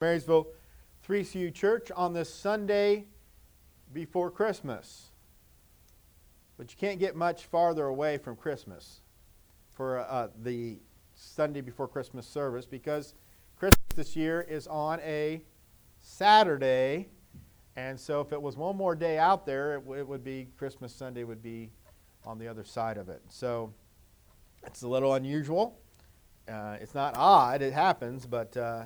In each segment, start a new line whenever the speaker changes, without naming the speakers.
Marysville 3CU Church on this Sunday before Christmas. But you can't get much farther away from Christmas for uh, the Sunday before Christmas service because Christmas this year is on a Saturday. And so if it was one more day out there, it, it would be Christmas Sunday would be on the other side of it. So it's a little unusual. Uh, it's not odd, it happens, but. Uh,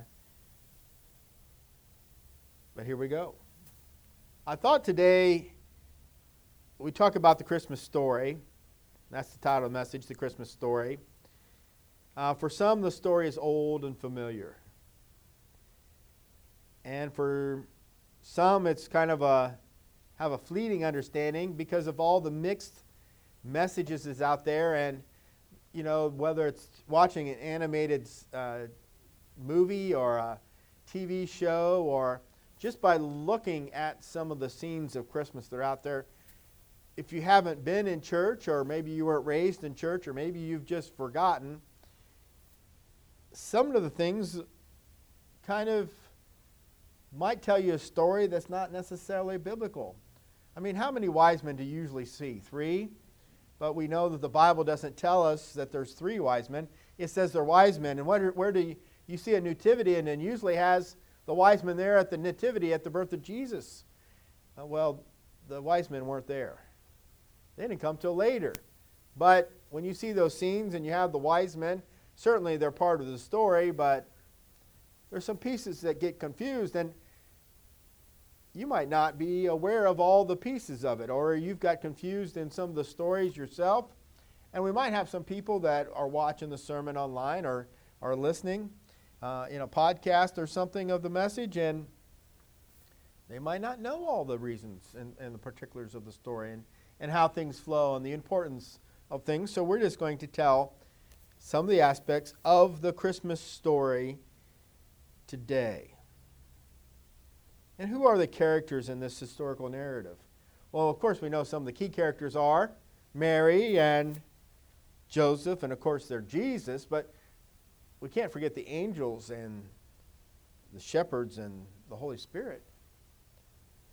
but here we go. I thought today we talk about the Christmas story. That's the title of the message, The Christmas Story. Uh, for some, the story is old and familiar. And for some, it's kind of a have a fleeting understanding because of all the mixed messages that's out there and you know whether it's watching an animated uh, movie or a tv show or just by looking at some of the scenes of Christmas that are out there, if you haven't been in church, or maybe you weren't raised in church, or maybe you've just forgotten, some of the things kind of might tell you a story that's not necessarily biblical. I mean, how many wise men do you usually see? Three? But we know that the Bible doesn't tell us that there's three wise men. It says they're wise men. And where, do you, you see a nativity and then usually has the wise men there at the nativity at the birth of Jesus. Uh, well, the wise men weren't there. They didn't come till later. But when you see those scenes and you have the wise men, certainly they're part of the story, but there's some pieces that get confused and you might not be aware of all the pieces of it or you've got confused in some of the stories yourself. And we might have some people that are watching the sermon online or are listening uh, in a podcast or something of the message, and they might not know all the reasons and, and the particulars of the story and, and how things flow and the importance of things. So we're just going to tell some of the aspects of the Christmas story today. And who are the characters in this historical narrative? Well, of course, we know some of the key characters are Mary and Joseph, and of course, they're Jesus, but we can't forget the angels and the shepherds and the Holy Spirit.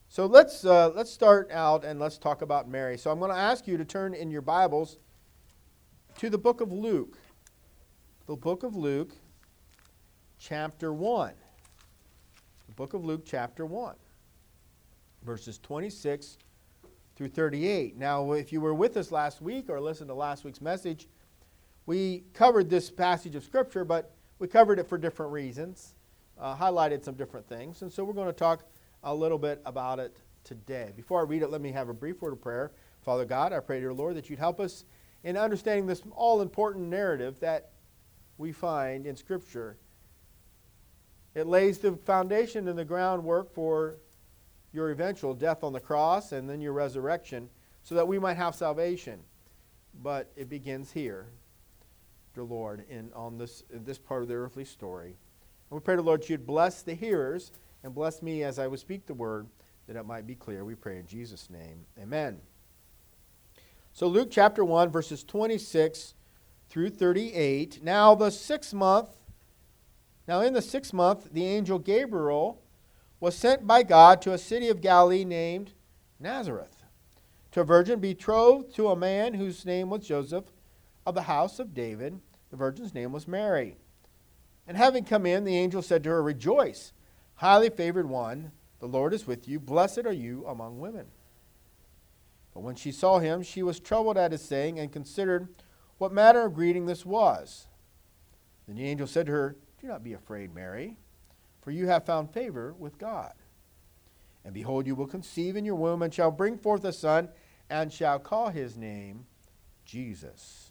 So let's, uh, let's start out and let's talk about Mary. So I'm going to ask you to turn in your Bibles to the book of Luke. The book of Luke, chapter 1. The book of Luke, chapter 1, verses 26 through 38. Now, if you were with us last week or listened to last week's message, we covered this passage of Scripture, but we covered it for different reasons, uh, highlighted some different things. And so we're going to talk a little bit about it today. Before I read it, let me have a brief word of prayer. Father God, I pray, dear Lord, that you'd help us in understanding this all important narrative that we find in Scripture. It lays the foundation and the groundwork for your eventual death on the cross and then your resurrection so that we might have salvation. But it begins here dear Lord, in, on this, in this part of the earthly story. And we pray, the Lord, you'd bless the hearers and bless me as I would speak the word, that it might be clear. We pray in Jesus' name. Amen. So, Luke chapter 1, verses 26 through 38. Now, the sixth month, now in the sixth month, the angel Gabriel was sent by God to a city of Galilee named Nazareth, to a virgin betrothed to a man whose name was Joseph of the house of David. The virgin's name was Mary. And having come in, the angel said to her, Rejoice, highly favored one, the Lord is with you. Blessed are you among women. But when she saw him, she was troubled at his saying and considered what manner of greeting this was. Then the angel said to her, Do not be afraid, Mary, for you have found favor with God. And behold, you will conceive in your womb and shall bring forth a son, and shall call his name Jesus.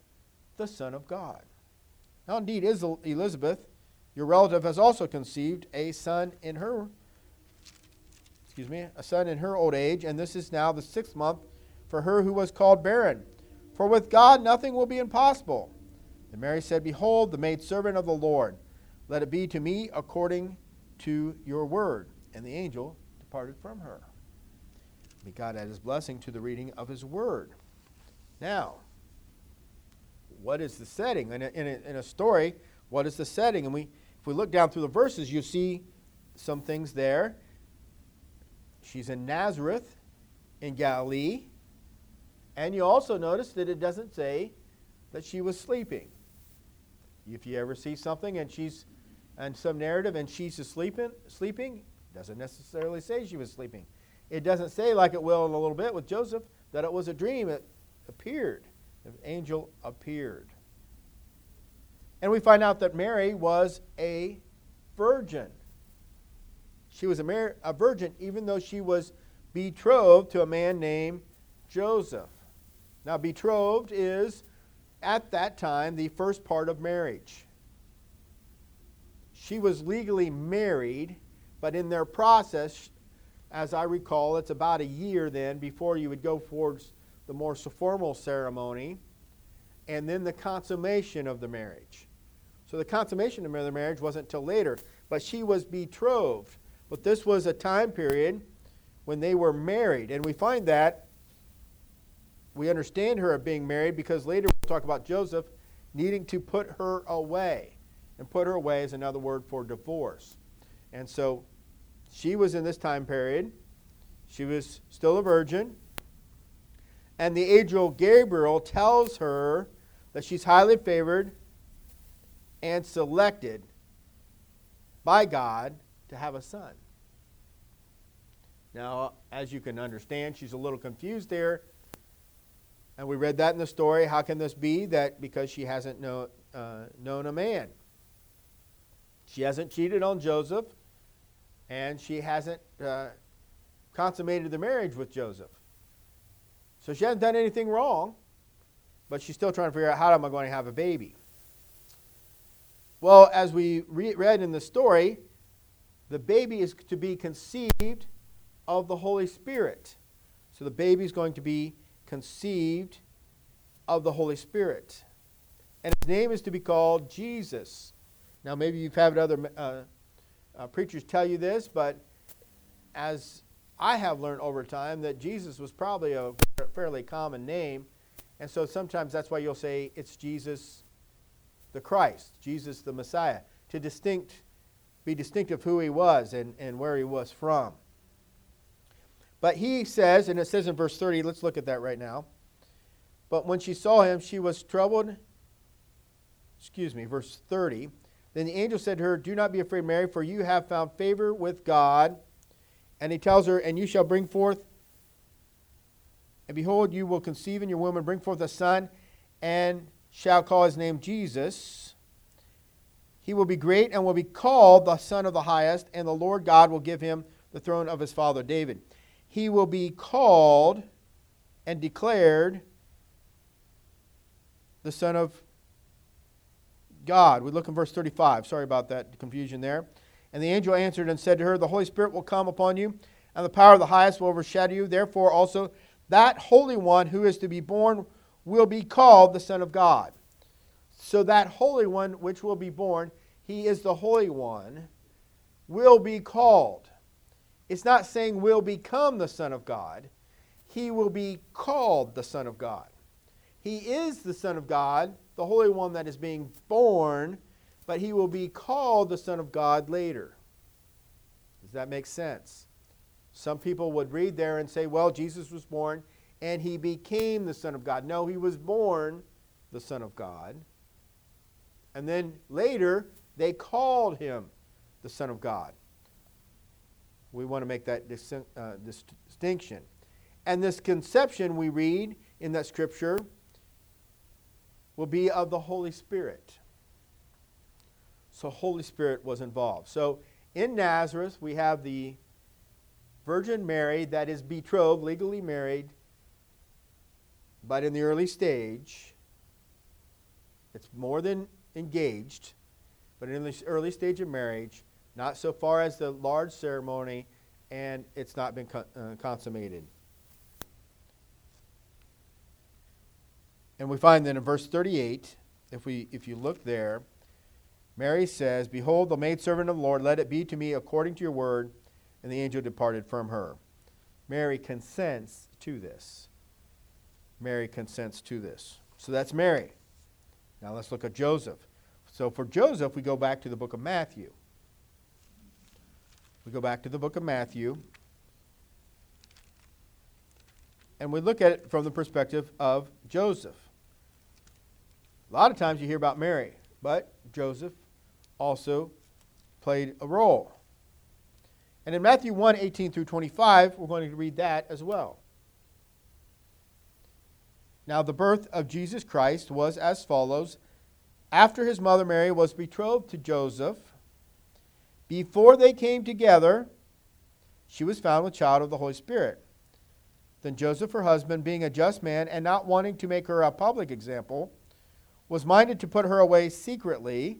the Son of God. Now, indeed, Elizabeth, your relative has also conceived a son in her excuse me, a son in her old age, and this is now the sixth month for her who was called barren. For with God nothing will be impossible. And Mary said, Behold, the maidservant of the Lord, let it be to me according to your word. And the angel departed from her. May God add his blessing to the reading of his word. Now, what is the setting? In a, in a, in a story, what is the setting? And we, if we look down through the verses, you see some things there. She's in Nazareth in Galilee. And you also notice that it doesn't say that she was sleeping. If you ever see something and she's and some narrative and she's sleeping, sleeping, doesn't necessarily say she was sleeping. It doesn't say, like it will in a little bit with Joseph, that it was a dream. It appeared. The angel appeared. And we find out that Mary was a virgin. She was a, mar- a virgin even though she was betrothed to a man named Joseph. Now, betrothed is, at that time, the first part of marriage. She was legally married, but in their process, as I recall, it's about a year then before you would go towards the more formal ceremony, and then the consummation of the marriage. So the consummation of the marriage wasn't until later, but she was betrothed. But this was a time period when they were married. And we find that we understand her being married because later we'll talk about Joseph needing to put her away. And put her away is another word for divorce. And so she was in this time period. She was still a virgin. And the angel Gabriel tells her that she's highly favored and selected by God to have a son. Now, as you can understand, she's a little confused there. And we read that in the story. How can this be? That because she hasn't know, uh, known a man. She hasn't cheated on Joseph, and she hasn't uh, consummated the marriage with Joseph. So she hasn't done anything wrong, but she's still trying to figure out how am I going to have a baby. Well, as we re- read in the story, the baby is to be conceived of the Holy Spirit. So the baby is going to be conceived of the Holy Spirit. And his name is to be called Jesus. Now, maybe you've had other uh, uh, preachers tell you this, but as I have learned over time, that Jesus was probably a fairly common name. And so sometimes that's why you'll say it's Jesus the Christ, Jesus the Messiah, to distinct be distinctive who he was and, and where he was from. But he says, and it says in verse 30, let's look at that right now. But when she saw him, she was troubled. Excuse me, verse 30. Then the angel said to her, Do not be afraid, Mary, for you have found favor with God. And he tells her, And you shall bring forth, and behold, you will conceive in your womb and bring forth a son, and shall call his name Jesus. He will be great and will be called the Son of the Highest, and the Lord God will give him the throne of his father David. He will be called and declared the Son of God. We look in verse 35. Sorry about that confusion there. And the angel answered and said to her, The Holy Spirit will come upon you, and the power of the highest will overshadow you. Therefore, also, that Holy One who is to be born will be called the Son of God. So that Holy One which will be born, he is the Holy One, will be called. It's not saying will become the Son of God. He will be called the Son of God. He is the Son of God, the Holy One that is being born, but he will be called the Son of God later. Does that make sense? Some people would read there and say, well, Jesus was born and he became the Son of God. No, he was born the Son of God. And then later, they called him the Son of God. We want to make that uh, dis- distinction. And this conception we read in that scripture will be of the Holy Spirit. So, Holy Spirit was involved. So, in Nazareth, we have the Virgin Mary that is betrothed, legally married, but in the early stage, it's more than engaged but in the early stage of marriage, not so far as the large ceremony, and it's not been uh, consummated. And we find that in verse 38, if, we, if you look there, Mary says, Behold, the maidservant of the Lord, let it be to me according to your word. And the angel departed from her. Mary consents to this. Mary consents to this. So that's Mary. Now let's look at Joseph. So for Joseph, we go back to the book of Matthew. We go back to the book of Matthew. And we look at it from the perspective of Joseph. A lot of times you hear about Mary, but Joseph also played a role. And in Matthew 1 18 through 25, we're going to read that as well. Now, the birth of Jesus Christ was as follows After his mother Mary was betrothed to Joseph, before they came together, she was found with child of the Holy Spirit. Then Joseph, her husband, being a just man and not wanting to make her a public example, was minded to put her away secretly.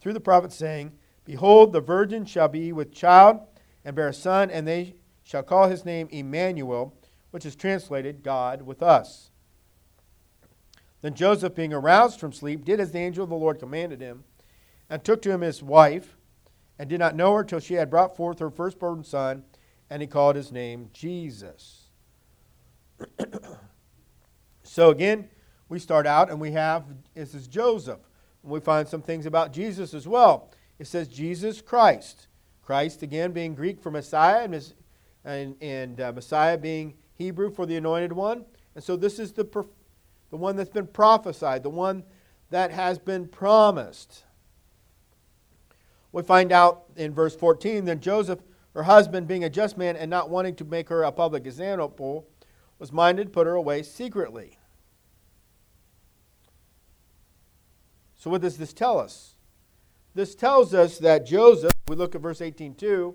through the prophet, saying, Behold, the virgin shall be with child and bear a son, and they shall call his name Emmanuel, which is translated God with us. Then Joseph, being aroused from sleep, did as the angel of the Lord commanded him, and took to him his wife, and did not know her till she had brought forth her firstborn son, and he called his name Jesus. so again, we start out and we have this is Joseph. And we find some things about Jesus as well. It says Jesus Christ. Christ, again, being Greek for Messiah, and, and, uh, Messiah being Hebrew for the anointed one. And so this is the, the one that's been prophesied, the one that has been promised. We find out in verse 14 that Joseph, her husband, being a just man and not wanting to make her a public example, was minded to put her away secretly. So, what does this tell us? This tells us that Joseph, we look at verse 18 too,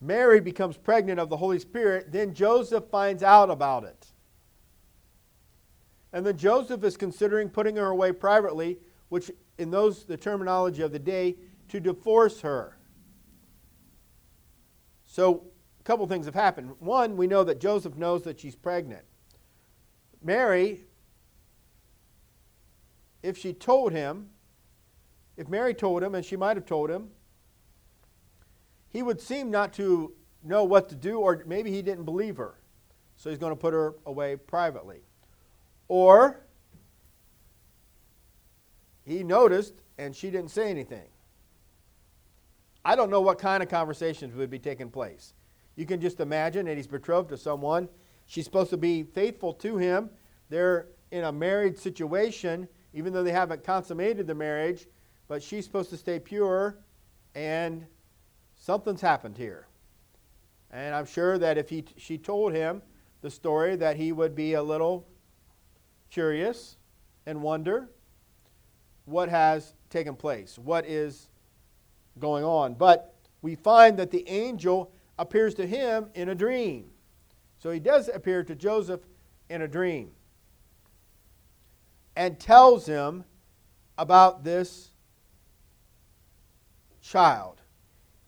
Mary becomes pregnant of the Holy Spirit, then Joseph finds out about it. And then Joseph is considering putting her away privately, which in those the terminology of the day, to divorce her. So a couple things have happened. One, we know that Joseph knows that she's pregnant. Mary if she told him, if Mary told him, and she might have told him, he would seem not to know what to do, or maybe he didn't believe her. So he's going to put her away privately. Or he noticed and she didn't say anything. I don't know what kind of conversations would be taking place. You can just imagine that he's betrothed to someone. She's supposed to be faithful to him. They're in a married situation even though they haven't consummated the marriage, but she's supposed to stay pure, and something's happened here. And I'm sure that if he, she told him the story, that he would be a little curious and wonder what has taken place, what is going on. But we find that the angel appears to him in a dream. So he does appear to Joseph in a dream and tells him about this child.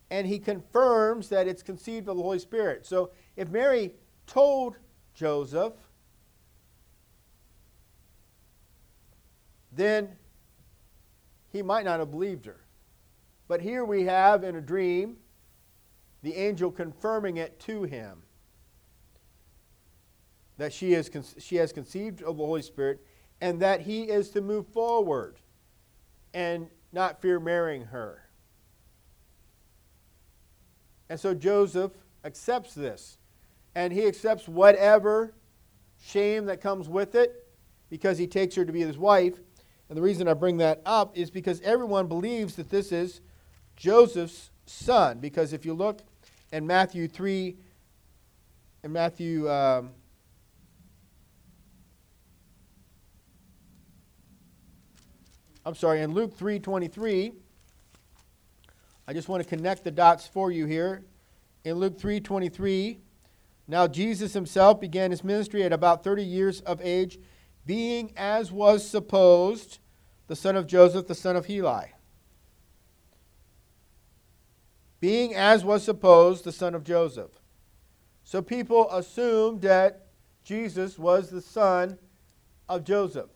And he confirms that it's conceived of the Holy Spirit. So if Mary told Joseph, then he might not have believed her. But here we have in a dream the angel confirming it to him that she, is, she has conceived of the Holy Spirit and that he is to move forward and not fear marrying her. And so Joseph accepts this, and he accepts whatever shame that comes with it because he takes her to be his wife. And the reason I bring that up is because everyone believes that this is Joseph's son. Because if you look in Matthew 3, in Matthew. Um, I'm sorry, in Luke 3:23, I just want to connect the dots for you here. In Luke 3:23, now Jesus himself began his ministry at about 30 years of age, being as was supposed the son of Joseph, the son of Heli. Being as was supposed the son of Joseph. So people assumed that Jesus was the son of Joseph.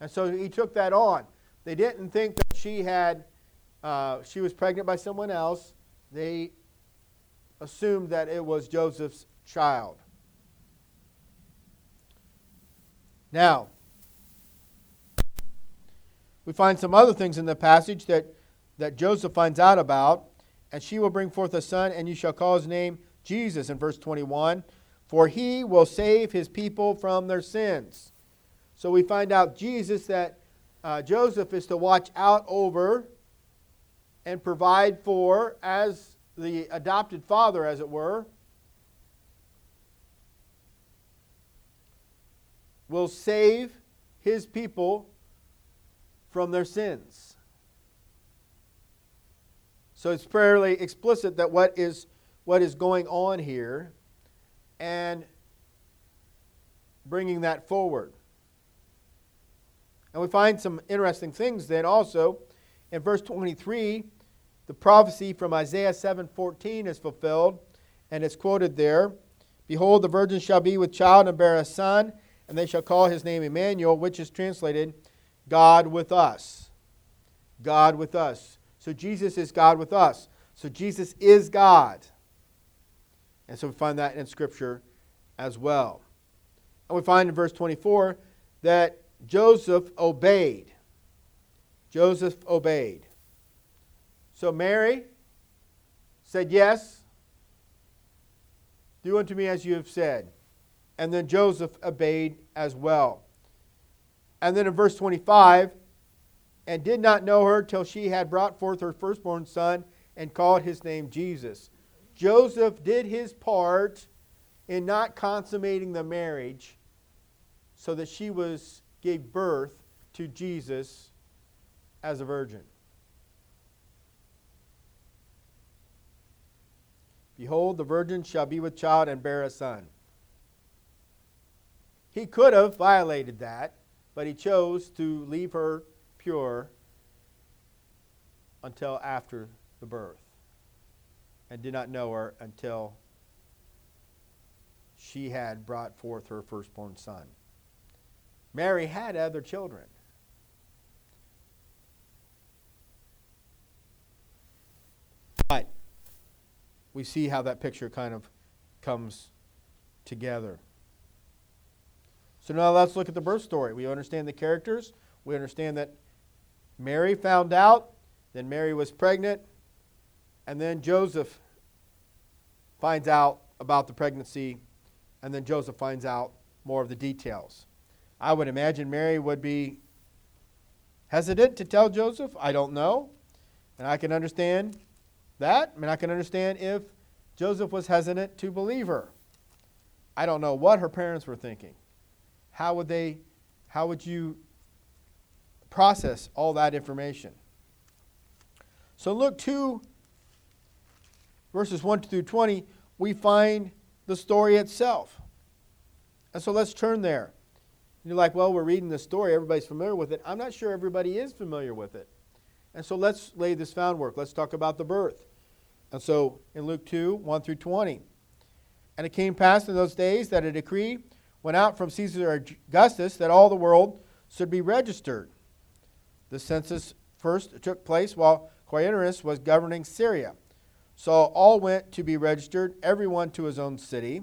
And so he took that on. They didn't think that she had uh, she was pregnant by someone else. They assumed that it was Joseph's child. Now, we find some other things in the passage that, that Joseph finds out about. And she will bring forth a son, and you shall call his name Jesus in verse 21. For he will save his people from their sins. So we find out Jesus that uh, Joseph is to watch out over and provide for as the adopted father, as it were, will save his people from their sins. So it's fairly explicit that what is what is going on here and bringing that forward. And we find some interesting things then also. In verse 23 the prophecy from Isaiah 7:14 is fulfilled and it's quoted there. Behold the virgin shall be with child and bear a son and they shall call his name Emmanuel which is translated God with us. God with us. So Jesus is God with us. So Jesus is God. And so we find that in scripture as well. And we find in verse 24 that Joseph obeyed. Joseph obeyed. So Mary said, Yes, do unto me as you have said. And then Joseph obeyed as well. And then in verse 25, and did not know her till she had brought forth her firstborn son and called his name Jesus. Joseph did his part in not consummating the marriage so that she was gave birth to Jesus as a virgin. Behold, the virgin shall be with child and bear a son. He could have violated that, but he chose to leave her pure until after the birth and did not know her until she had brought forth her firstborn son. Mary had other children. But we see how that picture kind of comes together. So now let's look at the birth story. We understand the characters. We understand that Mary found out, then Mary was pregnant, and then Joseph finds out about the pregnancy, and then Joseph finds out more of the details. I would imagine Mary would be hesitant to tell Joseph. I don't know. And I can understand that. I mean, I can understand if Joseph was hesitant to believe her. I don't know what her parents were thinking. How would they, how would you process all that information? So, Luke 2, verses 1 through 20, we find the story itself. And so let's turn there. You're like, well, we're reading the story. Everybody's familiar with it. I'm not sure everybody is familiar with it. And so let's lay this groundwork. Let's talk about the birth. And so in Luke 2, 1 through 20. And it came past in those days that a decree went out from Caesar Augustus that all the world should be registered. The census first took place while Quirinius was governing Syria. So all went to be registered, everyone to his own city.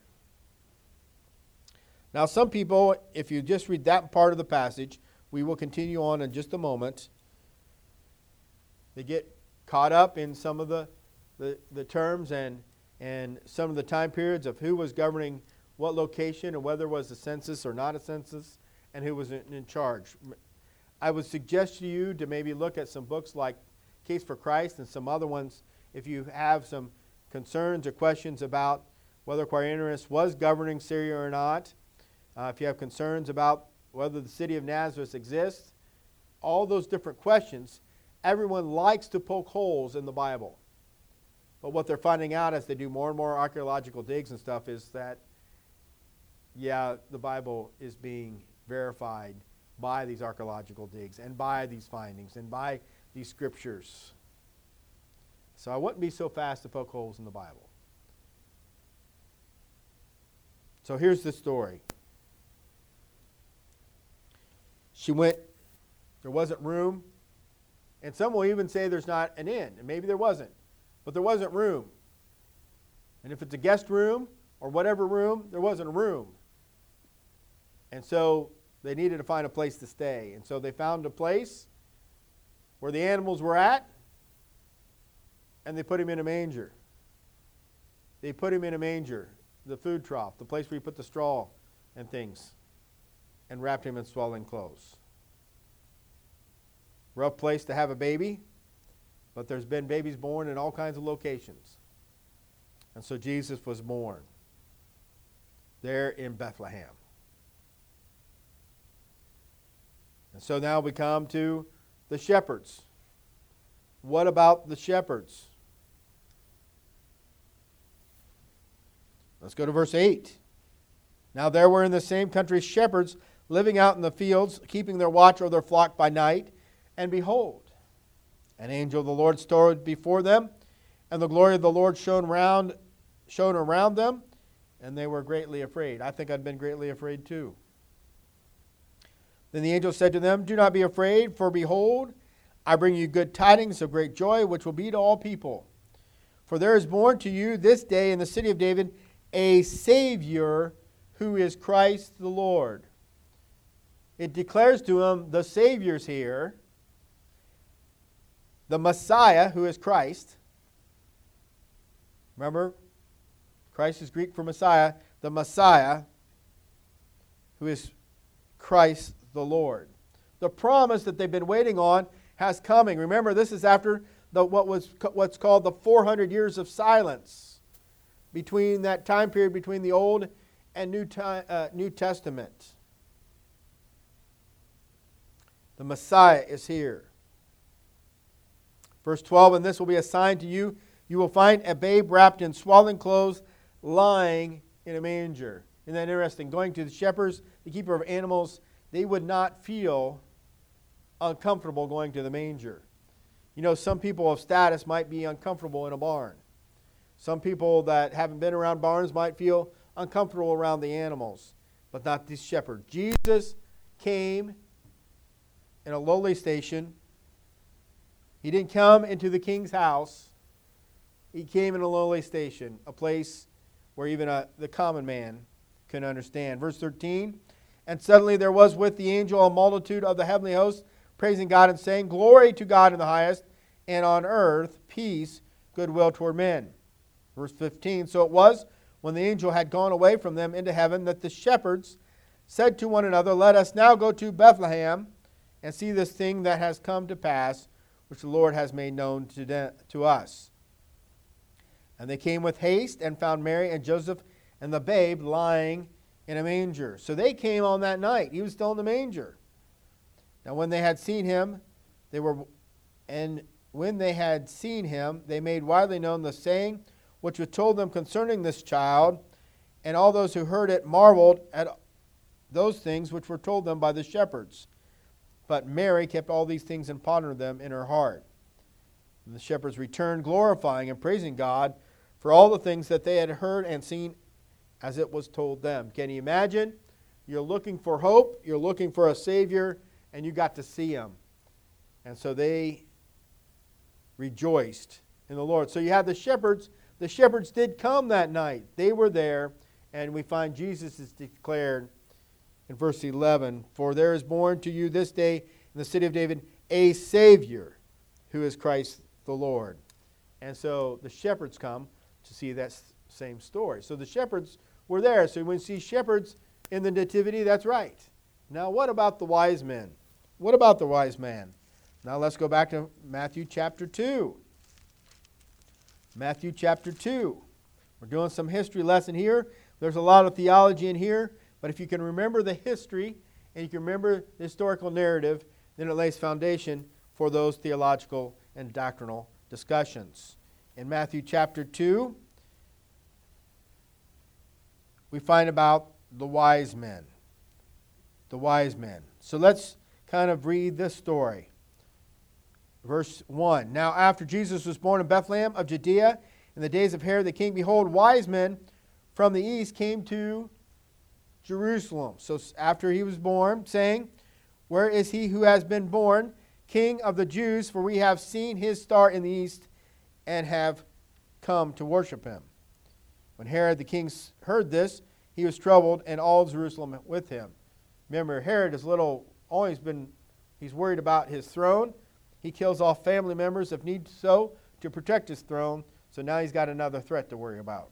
Now, some people, if you just read that part of the passage, we will continue on in just a moment. They get caught up in some of the, the, the terms and, and some of the time periods of who was governing what location and whether it was a census or not a census and who was in, in charge. I would suggest to you to maybe look at some books like Case for Christ and some other ones if you have some concerns or questions about whether Quirinius was governing Syria or not. Uh, if you have concerns about whether the city of Nazareth exists, all those different questions, everyone likes to poke holes in the Bible. But what they're finding out as they do more and more archaeological digs and stuff is that, yeah, the Bible is being verified by these archaeological digs and by these findings and by these scriptures. So I wouldn't be so fast to poke holes in the Bible. So here's the story. She went, there wasn't room. And some will even say there's not an inn. And maybe there wasn't. But there wasn't room. And if it's a guest room or whatever room, there wasn't a room. And so they needed to find a place to stay. And so they found a place where the animals were at, and they put him in a manger. They put him in a manger, the food trough, the place where you put the straw and things, and wrapped him in swaddling clothes. Rough place to have a baby, but there's been babies born in all kinds of locations. And so Jesus was born there in Bethlehem. And so now we come to the shepherds. What about the shepherds? Let's go to verse 8. Now there were in the same country shepherds living out in the fields, keeping their watch over their flock by night. And behold, an angel of the Lord stood before them, and the glory of the Lord shone around, shone around them, and they were greatly afraid. I think I'd been greatly afraid too. Then the angel said to them, Do not be afraid, for behold, I bring you good tidings of great joy, which will be to all people. For there is born to you this day in the city of David a Savior who is Christ the Lord. It declares to him the Savior's here, the Messiah who is Christ. Remember, Christ is Greek for Messiah, the Messiah who is Christ the Lord. The promise that they've been waiting on has coming. Remember, this is after the, what was what's called the 400 years of silence between that time period between the Old and New, time, uh, New Testament. The Messiah is here. Verse 12, and this will be a sign to you. You will find a babe wrapped in swaddling clothes, lying in a manger. Isn't that interesting? Going to the shepherds, the keeper of animals, they would not feel uncomfortable going to the manger. You know, some people of status might be uncomfortable in a barn. Some people that haven't been around barns might feel uncomfortable around the animals, but not these shepherds. Jesus came in a lowly station. He didn't come into the king's house. He came in a lowly station, a place where even a, the common man can understand. Verse 13 And suddenly there was with the angel a multitude of the heavenly hosts praising God and saying, Glory to God in the highest, and on earth peace, goodwill toward men. Verse 15 So it was when the angel had gone away from them into heaven that the shepherds said to one another, Let us now go to Bethlehem and see this thing that has come to pass, which the Lord has made known to, de- to us. And they came with haste and found Mary and Joseph and the babe lying in a manger. So they came on that night. He was still in the manger. Now, when they had seen him, they were, and when they had seen him, they made widely known the saying which was told them concerning this child, and all those who heard it marveled at those things which were told them by the shepherds. But Mary kept all these things and pondered them in her heart. And the shepherds returned, glorifying and praising God for all the things that they had heard and seen as it was told them. Can you imagine? You're looking for hope, you're looking for a Savior and you got to see him. And so they rejoiced in the Lord. So you have the shepherds. The shepherds did come that night. They were there, and we find Jesus is declared in verse 11 For there is born to you this day in the city of David a Savior who is Christ the Lord. And so the shepherds come to see that same story. So the shepherds were there. So when you see shepherds in the Nativity, that's right. Now, what about the wise men? What about the wise man? Now let's go back to Matthew chapter 2. Matthew chapter 2. We're doing some history lesson here. There's a lot of theology in here, but if you can remember the history and you can remember the historical narrative, then it lays foundation for those theological and doctrinal discussions. In Matthew chapter 2, we find about the wise men. The wise men. So let's kind of read this story. Verse 1 Now, after Jesus was born in Bethlehem of Judea, in the days of Herod the king, behold, wise men from the east came to Jerusalem. So, after he was born, saying, Where is he who has been born, King of the Jews? For we have seen his star in the east and have come to worship him. When Herod the king heard this, he was troubled, and all Jerusalem with him. Remember, Herod is little, always been, he's worried about his throne he kills off family members if need so to protect his throne. So now he's got another threat to worry about.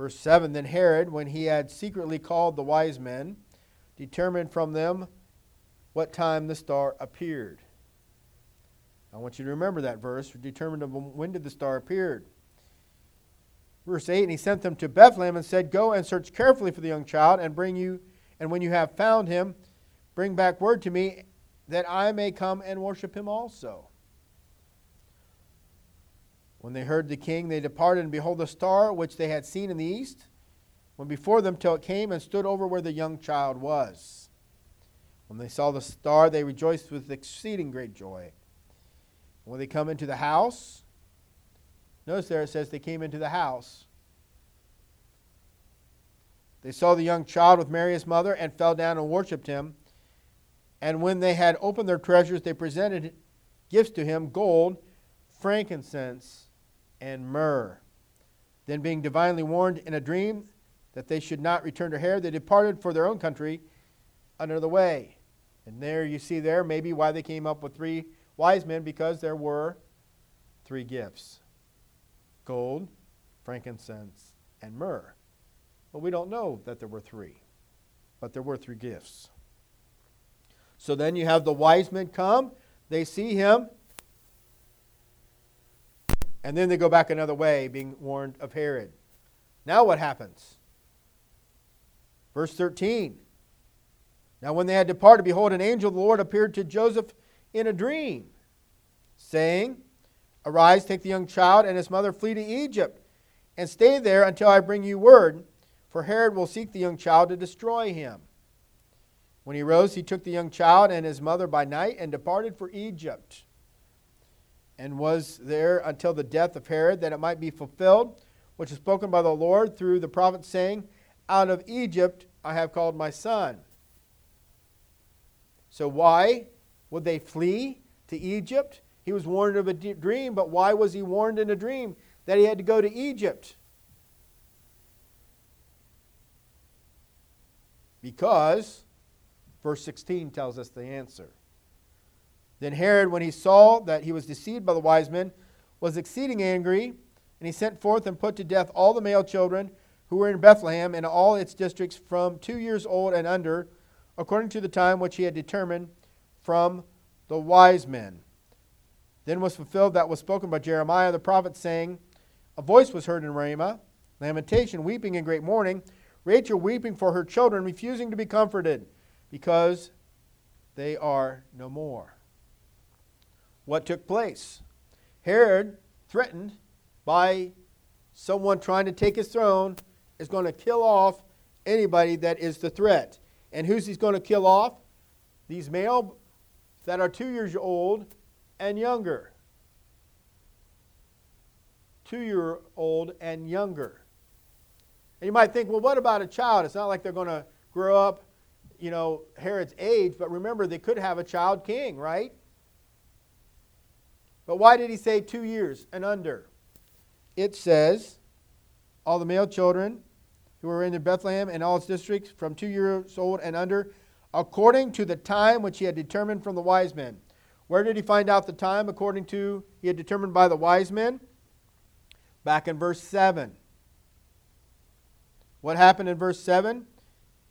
Verse 7 Then Herod, when he had secretly called the wise men, determined from them what time the star appeared. I want you to remember that verse. Determined when did the star appear. Verse 8, and he sent them to Bethlehem and said, Go and search carefully for the young child, and bring you, and when you have found him, bring back word to me, that I may come and worship him also. When they heard the king, they departed, and behold, the star which they had seen in the east went before them till it came and stood over where the young child was. When they saw the star, they rejoiced with exceeding great joy. When they come into the house, notice there it says they came into the house. They saw the young child with Mary his mother and fell down and worshipped him. And when they had opened their treasures, they presented gifts to him gold, frankincense, and myrrh. Then, being divinely warned in a dream that they should not return to Herod, they departed for their own country under the way. And there you see there maybe why they came up with three wise men because there were three gifts gold, frankincense, and myrrh. But we don't know that there were three, but there were three gifts. So then you have the wise men come, they see him, and then they go back another way, being warned of Herod. Now what happens? Verse 13. Now when they had departed, behold, an angel of the Lord appeared to Joseph in a dream, saying, Arise, take the young child and his mother, flee to Egypt, and stay there until I bring you word, for Herod will seek the young child to destroy him. When he rose, he took the young child and his mother by night and departed for Egypt, and was there until the death of Herod, that it might be fulfilled, which is spoken by the Lord through the prophet, saying, Out of Egypt I have called my son. So, why would they flee to Egypt? He was warned of a dream, but why was he warned in a dream that he had to go to Egypt? Because Verse 16 tells us the answer. Then Herod, when he saw that he was deceived by the wise men, was exceeding angry, and he sent forth and put to death all the male children who were in Bethlehem and all its districts from two years old and under, according to the time which he had determined from the wise men. Then was fulfilled that was spoken by Jeremiah the prophet, saying, A voice was heard in Ramah, lamentation, weeping, and great mourning, Rachel weeping for her children, refusing to be comforted because they are no more. What took place. Herod, threatened by someone trying to take his throne, is going to kill off anybody that is the threat. And who's he's going to kill off? These male that are two years old and younger. Two year old and younger. And you might think, well, what about a child? It's not like they're going to grow up, you know, Herod's age, but remember, they could have a child king, right? But why did he say two years and under? It says, all the male children who were in Bethlehem and all its districts from two years old and under, according to the time which he had determined from the wise men. Where did he find out the time according to he had determined by the wise men? Back in verse 7. What happened in verse 7?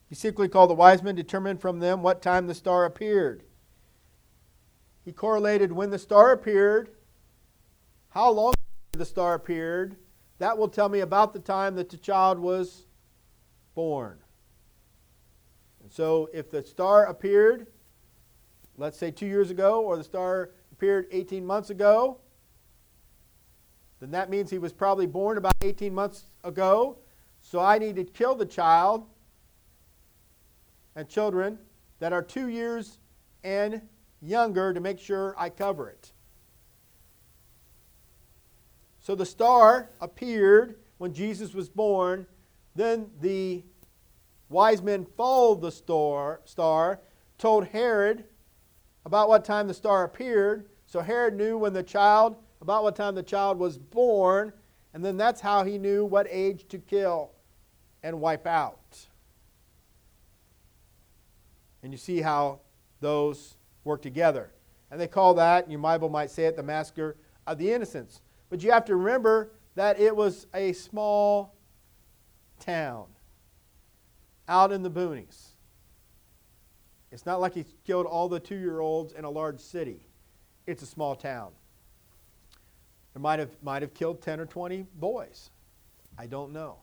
He secretly called the wise men, determined from them what time the star appeared. He correlated when the star appeared, how long the star appeared. That will tell me about the time that the child was born. And so if the star appeared, let's say two years ago, or the star appeared 18 months ago, then that means he was probably born about 18 months ago. So I need to kill the child and children that are two years and younger to make sure I cover it. So the star appeared when Jesus was born. Then the wise men followed the star, star, told Herod about what time the star appeared. So Herod knew when the child, about what time the child was born, and then that's how he knew what age to kill and wipe out. And you see how those work together. And they call that, your Bible might say it, the massacre of the innocents. But you have to remember that it was a small town out in the boonies. It's not like he killed all the two year olds in a large city, it's a small town. It might have, might have killed 10 or 20 boys. I don't know.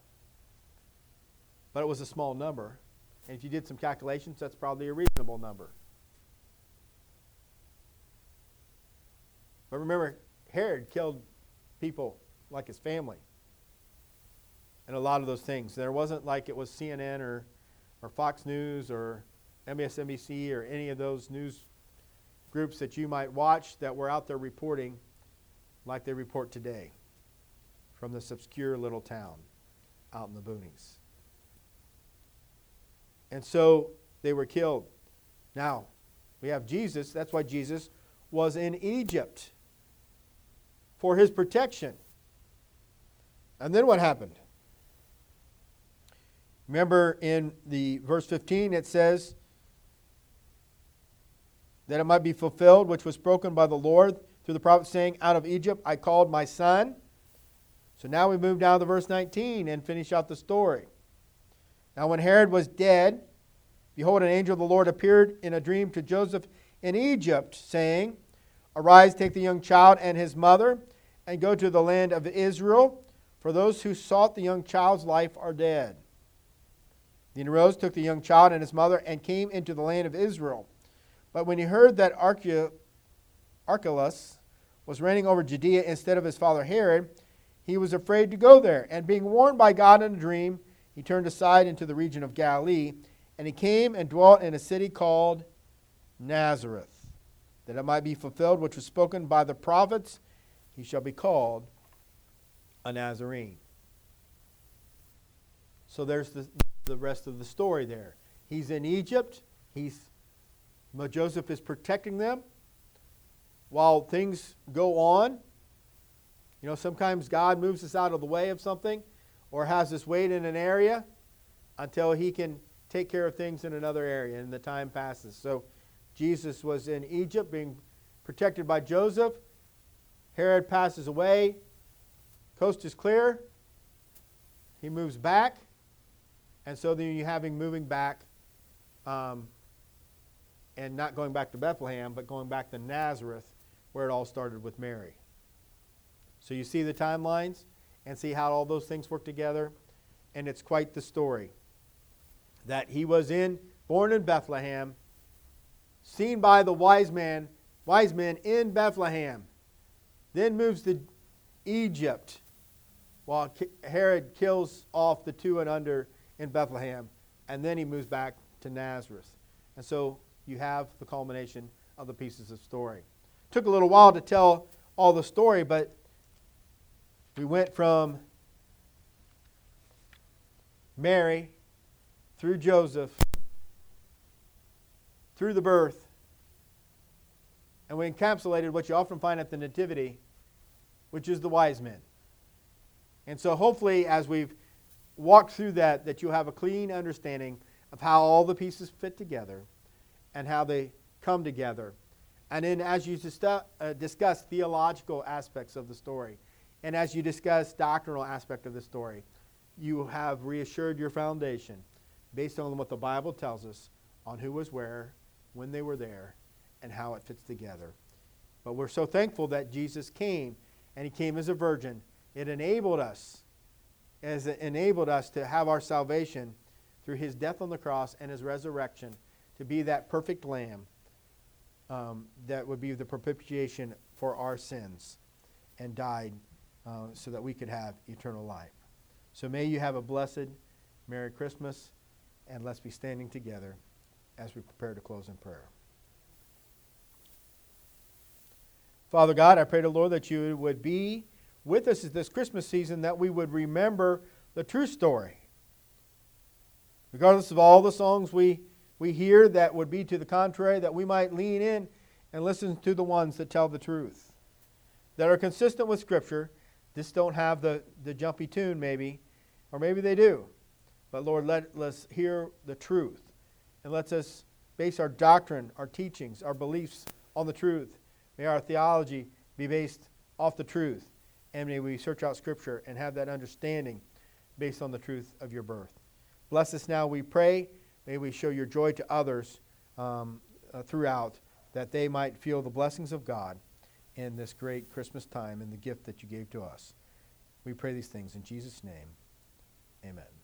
But it was a small number. And if you did some calculations, that's probably a reasonable number. But remember, Herod killed people like his family and a lot of those things. There wasn't like it was CNN or, or Fox News or MSNBC or any of those news groups that you might watch that were out there reporting like they report today from this obscure little town out in the boonies. And so they were killed. Now, we have Jesus. That's why Jesus was in Egypt for his protection. And then what happened? Remember in the verse 15 it says that it might be fulfilled which was spoken by the Lord through the prophet saying, Out of Egypt I called my son. So now we move down to verse 19 and finish out the story. Now when Herod was dead, behold, an angel of the Lord appeared in a dream to Joseph in Egypt, saying, Arise, take the young child and his mother, and go to the land of Israel, for those who sought the young child's life are dead. Then he arose, took the young child and his mother, and came into the land of Israel. But when he heard that Archelaus was reigning over Judea instead of his father Herod, he was afraid to go there. And being warned by God in a dream, he turned aside into the region of Galilee, and he came and dwelt in a city called Nazareth, that it might be fulfilled which was spoken by the prophets he shall be called a Nazarene. So there's the, the rest of the story there. He's in Egypt. He's Joseph is protecting them while things go on. You know, sometimes God moves us out of the way of something or has us wait in an area until he can take care of things in another area and the time passes. So Jesus was in Egypt being protected by Joseph. Herod passes away. Coast is clear. He moves back. And so then you have him moving back um, and not going back to Bethlehem, but going back to Nazareth, where it all started with Mary. So you see the timelines and see how all those things work together. And it's quite the story that he was in, born in Bethlehem, seen by the wise man wise men in Bethlehem, then moves to Egypt while Herod kills off the two and under in Bethlehem, and then he moves back to Nazareth. And so you have the culmination of the pieces of story. Took a little while to tell all the story, but we went from Mary through Joseph, through the birth, and we encapsulated what you often find at the Nativity, which is the wise men. And so hopefully, as we've walked through that, that you'll have a clean understanding of how all the pieces fit together and how they come together. And then as you uh, discuss theological aspects of the story, and as you discuss doctrinal aspect of the story, you have reassured your foundation based on what the Bible tells us on who was where, when they were there, and how it fits together. But we're so thankful that Jesus came, and he came as a virgin. It enabled us, as it enabled us to have our salvation through his death on the cross and his resurrection, to be that perfect lamb um, that would be the propitiation for our sins, and died uh, so that we could have eternal life. So may you have a blessed Merry Christmas, and let's be standing together as we prepare to close in prayer. Father God, I pray to Lord that you would be with us this Christmas season, that we would remember the true story. Regardless of all the songs we, we hear that would be to the contrary, that we might lean in and listen to the ones that tell the truth, that are consistent with Scripture, just don't have the, the jumpy tune, maybe, or maybe they do. But Lord, let us hear the truth and let us base our doctrine, our teachings, our beliefs on the truth. May our theology be based off the truth. And may we search out Scripture and have that understanding based on the truth of your birth. Bless us now, we pray. May we show your joy to others um, uh, throughout, that they might feel the blessings of God in this great Christmas time and the gift that you gave to us. We pray these things in Jesus' name. Amen.